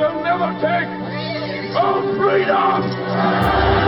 they'll never take our freedom!